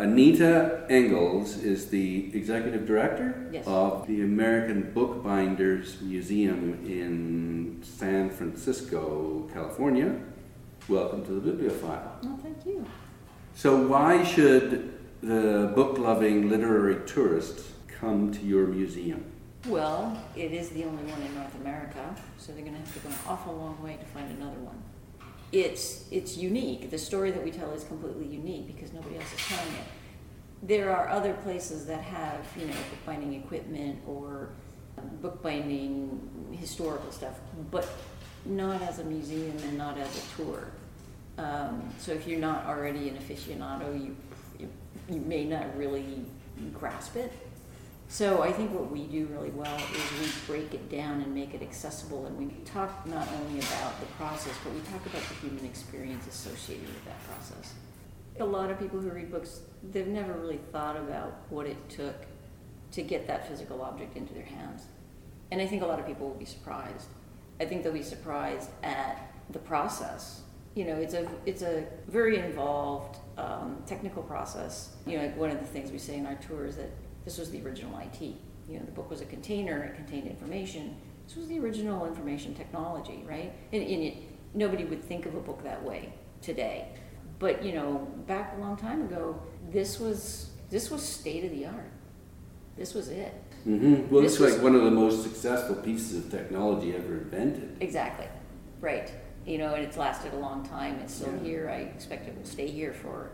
Anita Engles is the executive director Yes. of the American Bookbinders Museum in San Francisco, California. Welcome to the Biblio File. Oh, thank you. So, why should the book loving literary tourist come to your museum? Well, it is the only one in North America, so they're going to have to go an awful long way to find another one. It's it's unique. The story that we tell is completely unique because nobody else is telling it. There are other places that have you know bookbinding equipment or um, bookbinding historical stuff, but not as a museum and not as a tour. Um, so if you're not already an aficionado, you, you you may not really grasp it. So I think what we do really well is we break it down and make it accessible, and we talk not only about the process, but we talk about the human experience associated with that process. A lot of people who read books, they've never really thought about what it took to get that physical object into their hands. And I think a lot of people will be surprised. I think they'll be surprised at the process. You know, it's a it's a very involved um, technical process. You know, like one of the things we say in our tour is that this was the original IT. You know, the book was a container; it contained information. This was the original information technology, right? And, and it, nobody would think of a book that way today. But you know, back a long time ago, this was this was state of the art. This was it. Mm-hmm. Well, This it's was- like one of the most successful pieces of technology ever invented. Exactly. Right. You know, and it's lasted a long time. It's still Yeah. here. I expect it will stay here for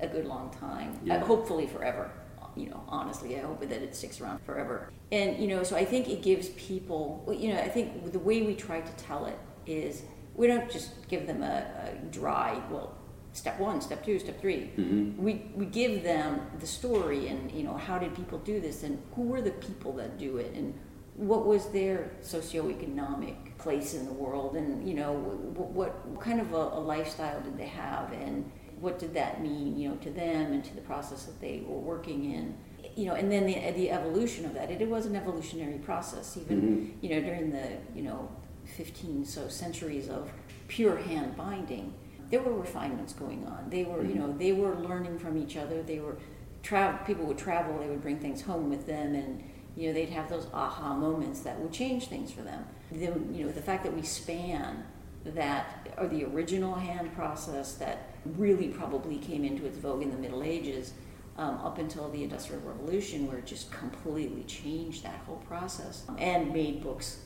a good long time. Yeah. Uh, hopefully forever. You know, honestly, I hope that it sticks around forever. And you know, so I think it gives people. You know, I think the way we try to tell it is we don't just give them a, a dry well. Step one, step two, step 3 Mhm. We we give them the story and you know how did people do this and who were the people that do it and what was their socioeconomic place in the world and you know what, what, what kind of a, a lifestyle did they have and what did that mean you know to them and to the process that they were working in? You know and then the, the evolution of that it, it was an evolutionary process even Mhm. you know during the you know 15 so centuries of pure hand binding. There were refinements going on. They were you Mhm. know they were learning from each other. They were travel people would travel they would bring things home with them and you know they'd have those aha moments that would change things for them. The, you know the fact that we span that or the original hand process that really probably came into its vogue in the middle ages um, up until the industrial revolution where it just completely changed that whole process and made books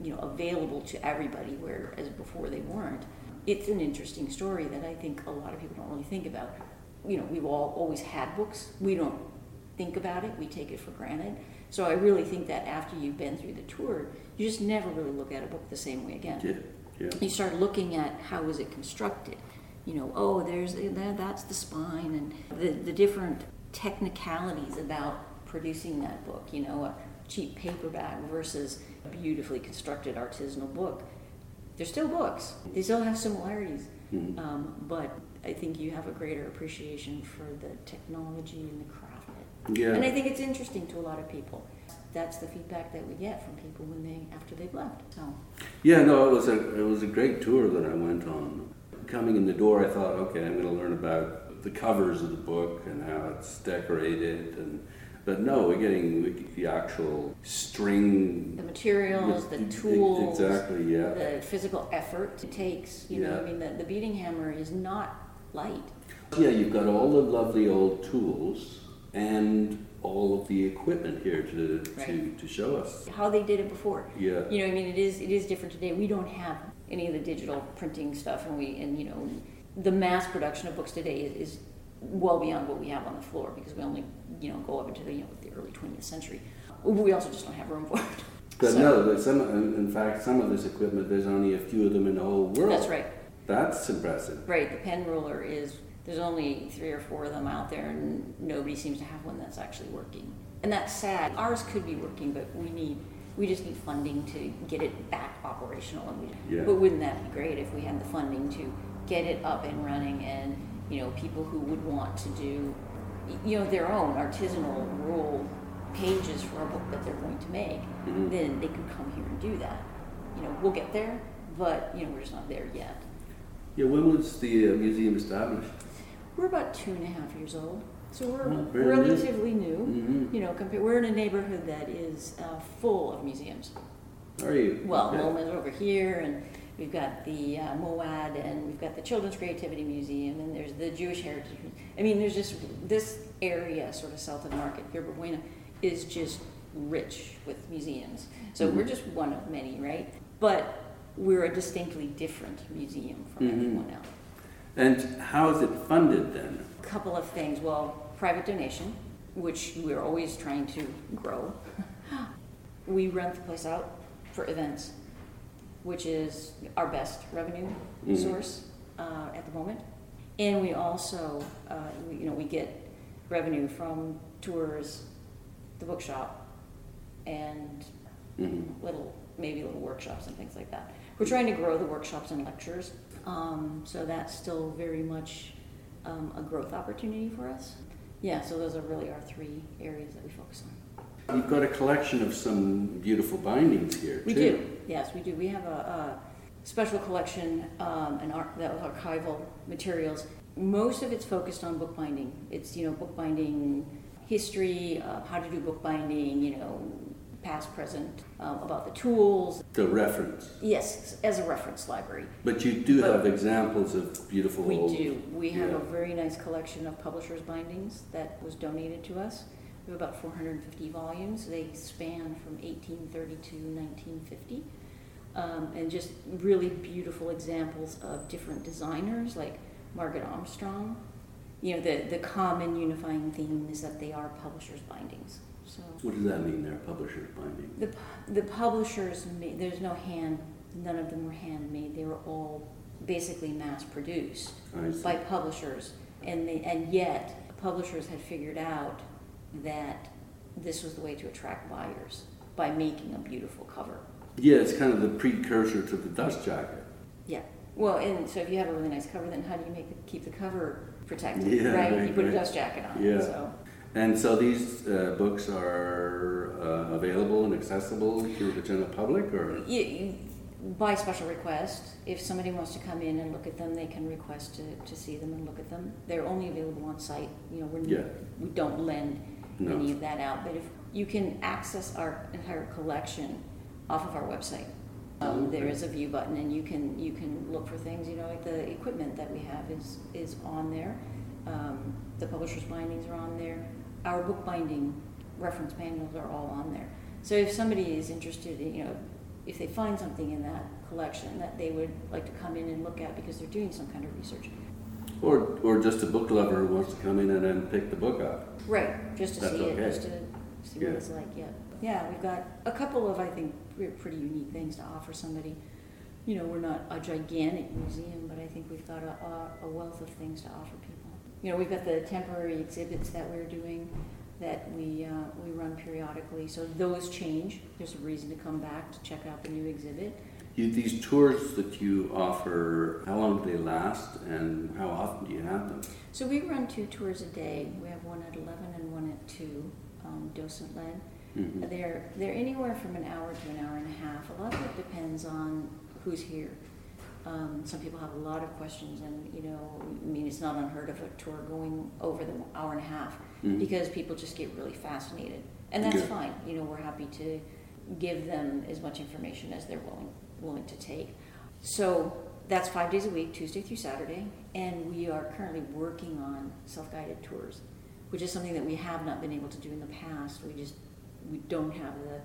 you know available to everybody whereas before they weren't. It's an interesting story that i think a lot of people don't really think about. You know we've all always had books. We don't think about it. We take it for granted. So i really think that after you've been through the tour you just never really look at a book the same way again. Yeah, yeah. you start looking at how is it constructed. You know oh there's there, that's the spine and the, the different technicalities about producing that book. You know a cheap paperback versus a beautifully constructed artisanal book. They're still books. They still have similarities. Mhm. um, but i think you have a greater appreciation for the technology and the craft. Yeah. and i think it's interesting to a lot of people that's the feedback that we get from people when they after they've left so Yeah, no, it was a it was a great tour that I went on. Coming in the door, I thought, okay, I'm going to learn about the covers of the book and how it's decorated, and but no, we're getting the actual string. the materials, the tools, Exactly. Yeah. the physical effort it takes. You know, I mean, the, the beating hammer is not light. Yeah, you've got all the lovely old tools and all of the equipment here to to, Right. to show us. How they did it before. Yeah. You know, I mean, it is it is different today. We don't have any of the digital printing stuff, and we and you know, the mass production of books today is, is well beyond what we have on the floor because we only you know go up into the you know the early 20th century. We also just don't have room for it. But So- no, there's some. In in fact, some of this equipment, there's only a few of them in the whole world. That's right. That's impressive. Right, the pen ruler is, there's only three or four of them out there, and nobody seems to have one that's actually working. And that's sad. Ours could be working, but we need, we just need funding to get it back operational. And we, Yeah. But wouldn't that be great if we had the funding to get it up and running and, you know, people who would want to do, you know, their own artisanal rule pages for a book that they're going to make, Mhm. then they could come here and do that. You know, we'll get there, but, you know, we're just not there yet. Yeah, when was the uh, museum established? We're about two and a half years old. So we're Oh, very new. relatively new. hmm You know, we're in a neighborhood that is uh, full of museums. Are you? Well, Okay. MoMA's over here, and we've got the uh, MOAD, and we've got the Children's Creativity Museum, and there's the Jewish Heritage. I mean, there's just this area, sort of south of Market, Yerba Buena, is just rich with museums. So Mhm. we're just one of many, right? But we're a distinctly different museum from Mhm. everyone else. And how is it funded then? A couple of things. Well, private donation, which we're always trying to grow. we rent the place out for events, which is our best revenue Mhm. source uh, at the moment. And we also, uh, we, you know, we get revenue from tours, the bookshop, and Mhm. little, maybe little workshops and things like that. We're trying to grow the workshops and lectures, um, so that's still very much um, a growth opportunity for us. Yeah, so those are really our three areas that we focus on. You've got a collection of some beautiful bindings here, We too. do, yes, we do. We have a, a special collection, um, an art, that was archival materials. Most of it's focused on bookbinding. It's, you know, bookbinding history, uh, how to do bookbinding, you know, past, present, um, about the tools. The reference. Yes, as a reference library. But you do But- have examples of beautiful We old... do. We have yeah. a very nice collection of publishers' bindings that was donated to us. We have about 450 volumes. They span from 1830 to 1950. Um, and just really beautiful examples of different designers like Margaret Armstrong. You know, the, the common unifying theme is that they are publishers' bindings. So What does that mean, they're publisher's binding? the, the publishers, made, there's no hand, none of them were handmade. They were all basically mass produced by publishers, and they, and yet publishers had figured out that this was the way to attract buyers by making a beautiful cover. Yeah, it's kind of the precursor to the dust jacket. Yeah. Well, and so if you have a really nice cover, then how do you make it, keep the cover protected, Yeah, right? right, You put a dust jacket on Yeah. So And so these uh, books are uh, available and accessible to the general public, or? you, you, by special request, if somebody wants to come in and look at them, they can request to, to see them and look at them. They're only available on site. You know, we're, Yeah. we don't lend No. any of that out. But if you can access our entire collection off of our website, um, there Okay. is a view button, and you can you can look for things. You know, like the equipment that we have is is on there. Um, the publisher's bindings are on there. Our bookbinding reference manuals are all on there. So if somebody is interested, in, you know, if they find something in that collection that they would like to come in and look at because they're doing some kind of research, Or, or just a book lover who wants to come in and then pick the book up. Right, just to That's see it, just to see what it's like, yeah. Yeah, we've got a couple of, I think, pretty unique things to offer somebody. You know, we're not a gigantic museum, but I think we've got a- a wealth of things to offer people. You know, we've got the temporary exhibits that we're doing that we, uh, we run periodically, so those change. There's a reason to come back to check out the new exhibit. You, these tours that you offer, how long do they last and how often do you have them? So we run two tours a day. We have one at eleven and one at two, um, docent led. Mhm. They're, they're anywhere from an hour to an hour and a half. A lot of it depends on who's here. Um, some people have a lot of questions and, you know, I mean, it's not unheard of a tour going over the hour and a half Mhm. because people just get really fascinated. And that's Good. fine. You know, we're happy to give them as much information as they're willing, willing to take. So that's five days a week, Tuesday through Saturday. And we are currently working on self-guided tours, which is something that we have not been able to do in the past. We just, we don't have the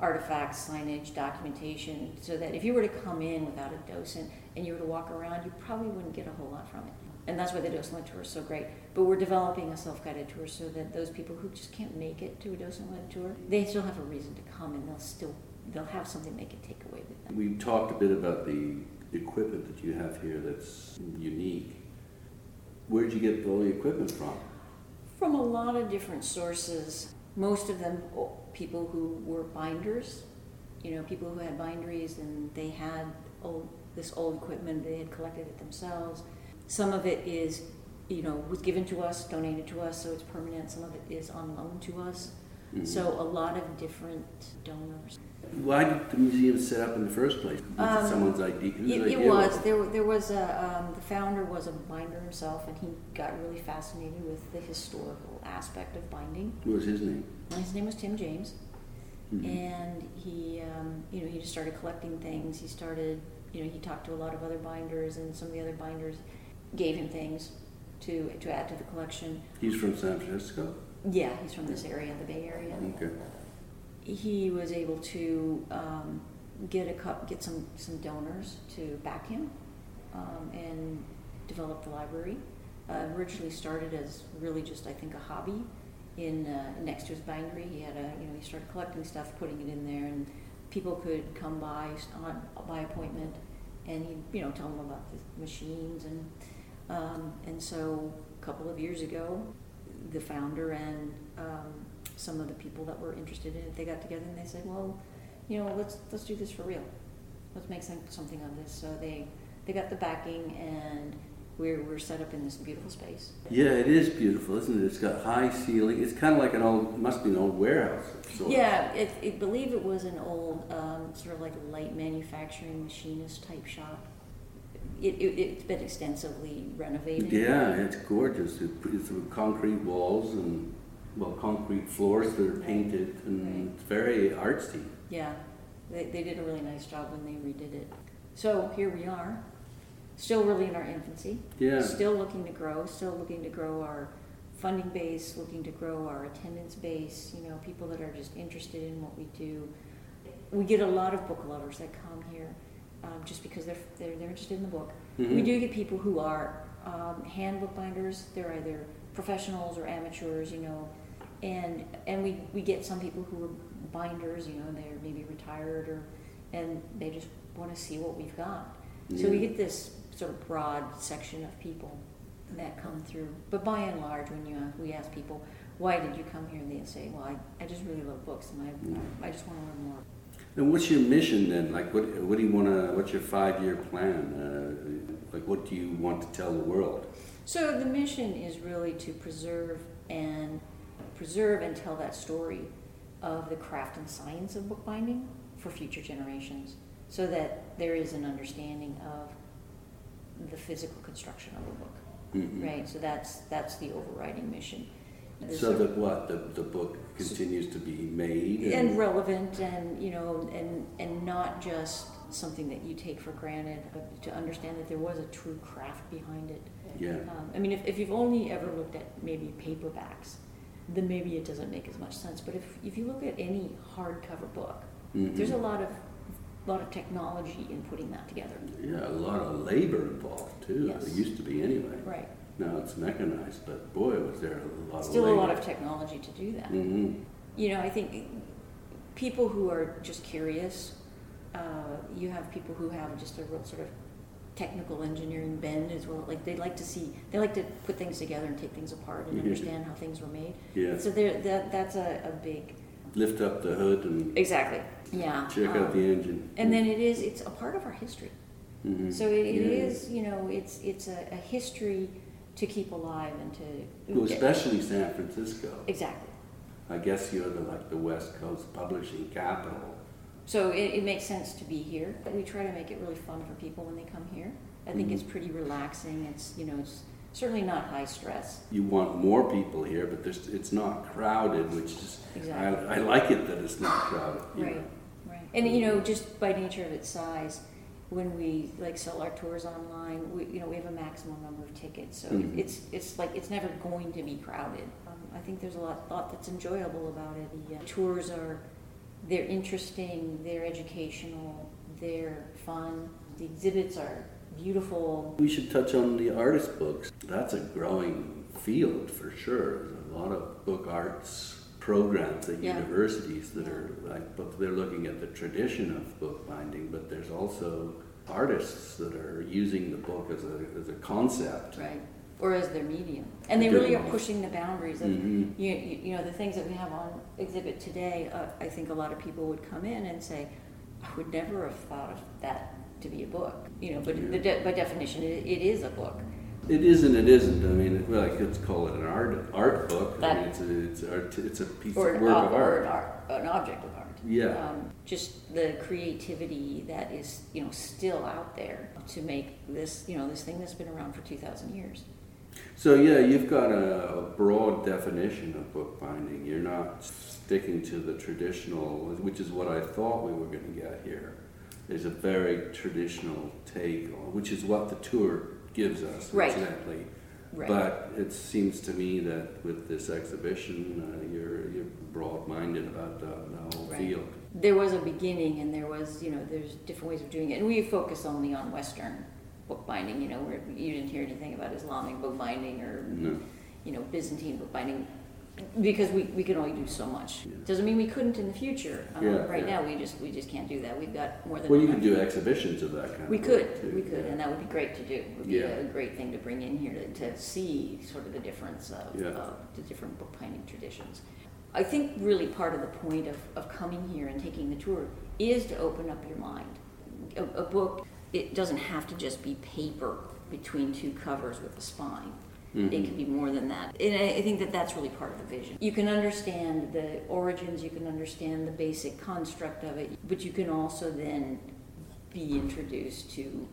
artifacts, signage, documentation, so that if you were to come in without a docent and you were to walk around, you probably wouldn't get a whole lot from it. And that's why the docent-led tour is so great. But we're developing a self-guided tour so that those people who just can't make it to a docent-led tour, they still have a reason to come and they'll still, they'll have something they can take away with them. We talked a bit about the equipment that you have here that's unique. Where'd you get all the equipment from? From a lot of different sources, most of them people who were binders, you know, people who had binderies and they had old, this old equipment, they had collected it themselves. Some of it is, you know, was given to us, donated to us, so it's permanent. Some of it is on loan to us. Mhm. So a lot of different donors. Why did the museum set up in the first place? Was Um, it someone's idea? It, idea it was. There, there was a, um, the founder was a binder himself, and he got really fascinated with the historical aspect of binding. What was his name? His name was Tim James, Mhm. and he, um, you know, he just started collecting things. He started, you know, he talked to a lot of other binders, and some of the other binders gave him things to to add to the collection. He's from San Francisco. Yeah, he's from this area, the Bay Area. Okay. he was able to um, get a cup, get some some donors to back him um, and develop the library. Uh, originally started as really just I think a hobby. In uh, next to his bindery, he had a you know he started collecting stuff, putting it in there, and people could come by on by appointment, and he you know tell them about the machines and um, and so a couple of years ago, the founder and um, some of the people that were interested in it, they got together and they said, well, you know, let's let's do this for real. Let's make some, something of this. So they they got the backing and we're we're set up in this beautiful space. Yeah, it is beautiful, isn't it? It's got high ceiling. It's kind of like an old, must be an old warehouse. Sort of. Yeah, it, I believe it was an old um, sort of like light manufacturing machinist type shop. It, it, it's been extensively renovated. Yeah, it's gorgeous. It, it's with concrete walls and well, concrete floors that are painted, and it's very artsy. Yeah, they, they did a really nice job when they redid it. So here we are, still really in our infancy. Yeah. Still looking to grow, still looking to grow our funding base, looking to grow our attendance base, you know, people that are just interested in what we do. We get a lot of book lovers that come here um, just because they're, they're, they're interested in the book. We Mhm. do get people who are um, hand bookbinders. They're either professionals or amateurs, you know, and and we, we get some people who are binders, you know, they're maybe retired or and they just want to see what we've got. So we get this sort of broad section of people that come through. But by and large, when you ask, we ask people, why did you come here? And they say, well, I, I just really love books and I, I just want to learn more. And what's your mission then? Like, what what do you want to? What's your five year plan? Uh, like, what do you want to tell the world? So the mission is really to preserve and preserve and tell that story of the craft and science of bookbinding for future generations, so that there is an understanding of the physical construction of a book. Mhm. Right. So that's that's the overriding mission. There's So that what the the book continues to be made and relevant and you know and and not just something that you take for granted but to understand that there was a true craft behind it yeah. um, i mean if, if you've only ever looked at maybe paperbacks then maybe it doesn't make as much sense but if, if you look at any hardcover book Mhm. there's a lot of lot of technology in putting that together Yeah, a lot of labor involved too. Yes. It used to be anyway. right Now it's mechanized, but boy, was there a lot still of Still a lot of technology to do that hmm you know, I think people who are just curious, uh, you have people who have just a real sort of technical engineering bend as well. Like they like to see, they like to put things together and take things apart and understand how things were made. Yeah. So there, that that's a, a big Lift up the hood and exactly, yeah. check out um, the engine. And then it is, it's a part of our history. Mhm. So it, it Yeah. is, you know, it's it's a, a history to keep alive and to Well, especially San Francisco. exactly. I guess you're the like the West Coast publishing capital. So it, it makes sense to be here. But we try to make it really fun for people when they come here. I think Mhm. it's pretty relaxing. It's you know it's certainly not high stress. You want more people here, but there's, it's not crowded, which is Exactly. I, I like it that it's not crowded. Right, know. And you know just by nature of its size, when we like sell our tours online, we you know we have a maximum number of tickets. So Mhm. it's it's like it's never going to be crowded. Um, I think there's a lot lot that's enjoyable about it. The uh, tours are they're interesting, they're educational, they're fun. The exhibits are beautiful. We should touch on the artist books. That's a growing field for sure. There's a lot of book arts programs at Yeah. universities that are like, but they're looking at the tradition of bookbinding, but there's also artists that are using the book as a, as a concept. Right. Or as their medium. And they really are pushing the boundaries of, Mhm. you, you, you know, the things that we have on exhibit today. Uh, I think a lot of people would come in and say, I would never have thought of that to be a book. You know, but Yeah. the de- by definition, it, it is a book. It is and it isn't. I mean, it- well, I could call it an art art book. I mean, it's a it's art, it's a piece of work ob- of or art. an art, an object of art. Yeah. Um, just the creativity that is, you know, still out there to make this, you know, this thing that's been around for two thousand years. So yeah, you've got a, a broad definition of bookbinding. You're not sticking to the traditional, which is what I thought we were going to get here. There's a very traditional take, on, which is what the tour gives us, Right. incidentally. Right. But it seems to me that with this exhibition, uh, you're you're broad-minded about the, the whole Right. field. there was a beginning and there was, you know, there's different ways of doing it. And we focus only on Western bookbinding, you know, where you didn't hear anything about Islamic bookbinding or, No. you know, Byzantine bookbinding because we, we can only do so much. Yeah. Doesn't mean we couldn't in the future. Um, Yeah, right yeah. now, we just we just can't do that. We've got more than Well, you could do exhibitions of that kind We could, too. we could, and that would be great to do. It would be Yeah. a great thing to bring in here to, to see sort of the difference of, of the different book bookbinding traditions. I think really part of the point of, of coming here and taking the tour is to open up your mind. A, a book, it doesn't have to just be paper between two covers with a spine. It Mhm. can be more than that. And I, I think that that's really part of the vision. You can understand the origins, you can understand the basic construct of it, but you can also then be introduced to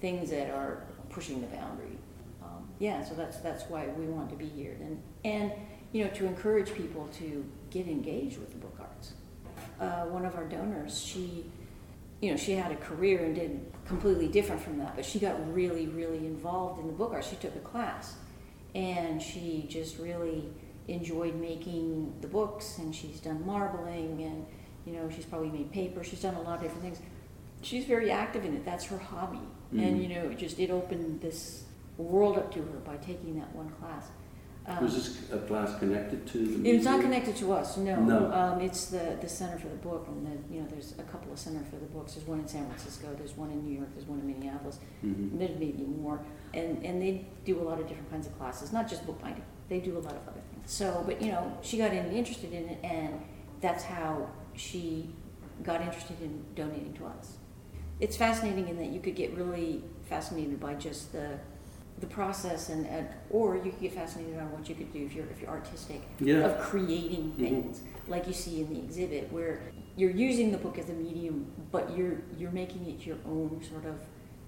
things that are pushing the boundary. Um, yeah, so that's that's why we want to be here, and and you know to encourage people to get engaged with the book arts. Uh, one of our donors, she, you know, she had a career and did completely different from that, but she got really really involved in the book arts. She took a class, and she just really enjoyed making the books, and she's done marbling, and you know she's probably made paper. She's done a lot of different things she's very active in it. That's her hobby, and Mhm. you know, it just it opened this world up to her by taking that one class. Um, Was this a class connected to the it's not connected to us, no. No. Um, it's the, the Center for the Book, and the, you know, there's a couple of Center for the Books. There's one in San Francisco, there's one in New York, there's one in Minneapolis, Mhm. there's maybe more. And, and they do a lot of different kinds of classes, not just bookbinding. They do a lot of other things. So, but you know, she got in, interested in it, and that's how she got interested in donating to us. It's fascinating in that you could get really fascinated by just the the process, and, and or you could get fascinated on what you could do if you're if you're artistic Yeah. of creating Mhm. things, like you see in the exhibit, where you're using the book as a medium, but you're you're making it your own sort of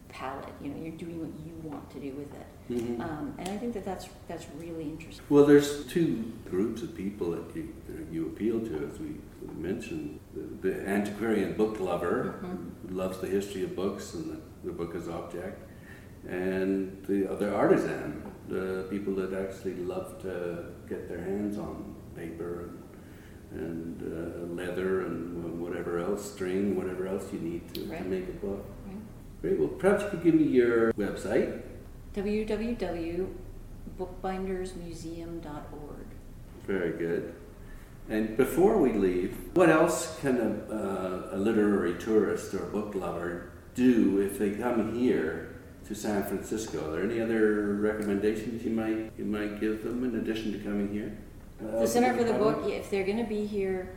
palette. You know, you're doing what you want to do with it, Mhm. um, and I think that that's that's really interesting. Well, there's two groups of people that you, that you appeal to, as we mentioned. The, the antiquarian book lover, Mhm. who loves the history of books and the, the book as object, and the other artisan, the people that actually love to get their hands on paper and, and uh, leather and whatever else, string, whatever else you need to, to make a book. Right? Great. Well, perhaps you could give me your website. www.bookbindersmuseum.org. Very good. And before we leave, what else can a, uh, a literary tourist or book lover do if they come here to San Francisco? Are there any other recommendations you might you might give them in addition to coming here? Uh, The Center for the? Book, if they're going to be here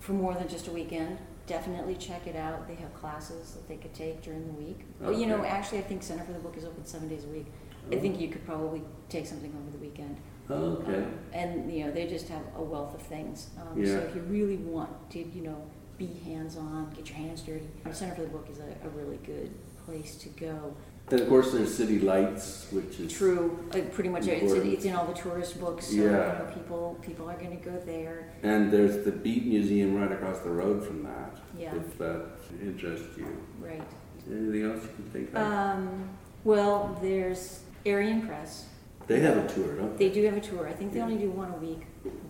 for more than just a weekend, definitely check it out. They have classes that they could take during the week. But you know, actually, I think Center for the Book is open seven days a week. I Oh. think you could probably take something over the weekend. Oh, okay. Um, and you know, they just have a wealth of things. Um, So if you really want to, you know, be hands-on, get your hands dirty, the Center for the Book is a, a really good place to go. And of course, there's City Lights, which is True, like pretty much it's Important. it's in all the tourist books. So Yeah. you know, people people are going to go there. and there's the Beat Museum right across the road from that. Yeah. If that interests you. Right. Anything else you can think of? Um, well, there's Arion Press. they have a tour, don't they? They do have a tour. I think they only do one a week,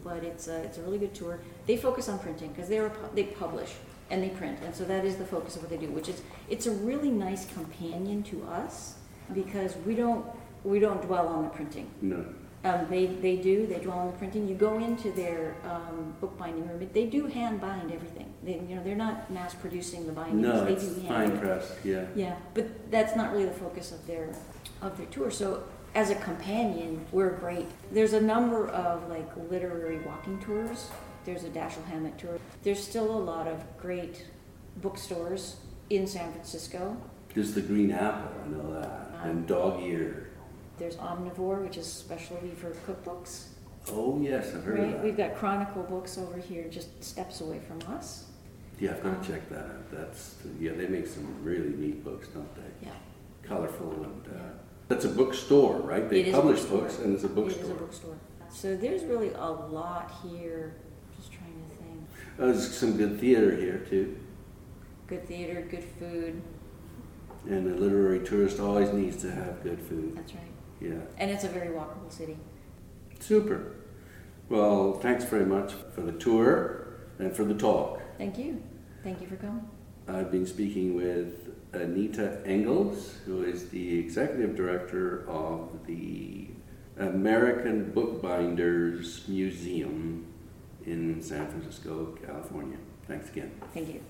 but it's a, it's a really good tour. They focus on printing because they're a pu- they publish and they print, and so that is the focus of what they do. Which is it's a really nice companion to us because we don't we don't dwell on the printing. No. Um, they, they do, they dwell on the printing. You go into their um, bookbinding room, they do hand bind everything. They, you know, they're not mass producing the bindings, No, they it's do hand fine it. pressed, yeah. Yeah, but that's not really the focus of their of their tour. So as a companion, we're great. There's a number of like literary walking tours. There's a Dashiell Hammett tour. There's still a lot of great bookstores in San Francisco. There's the green apple, I know that, and dog ear. there's Omnivore, which is specialty for cookbooks. Oh, yes, I've heard of Right, that. we've got Chronicle Books over here, just steps away from us. Yeah, I've Um, got to check that out. That's, yeah, they make some really neat books, don't they? Yeah. Colorful and, uh, Yeah. that's a bookstore, right? They publish books and it's a bookstore. It is a bookstore. So there's really a lot here, just trying to Uh, There's some good theater here too. Good theater, good food, And a literary tourist always needs to have good food. that's right. Yeah. And it's a very walkable city. Super. Well, thanks very much for the tour and for the talk. Thank you. Thank you for coming. I've been speaking with Anita Engles, who is the executive director of the American Bookbinders Museum in San Francisco, California. Thanks again. Thank you.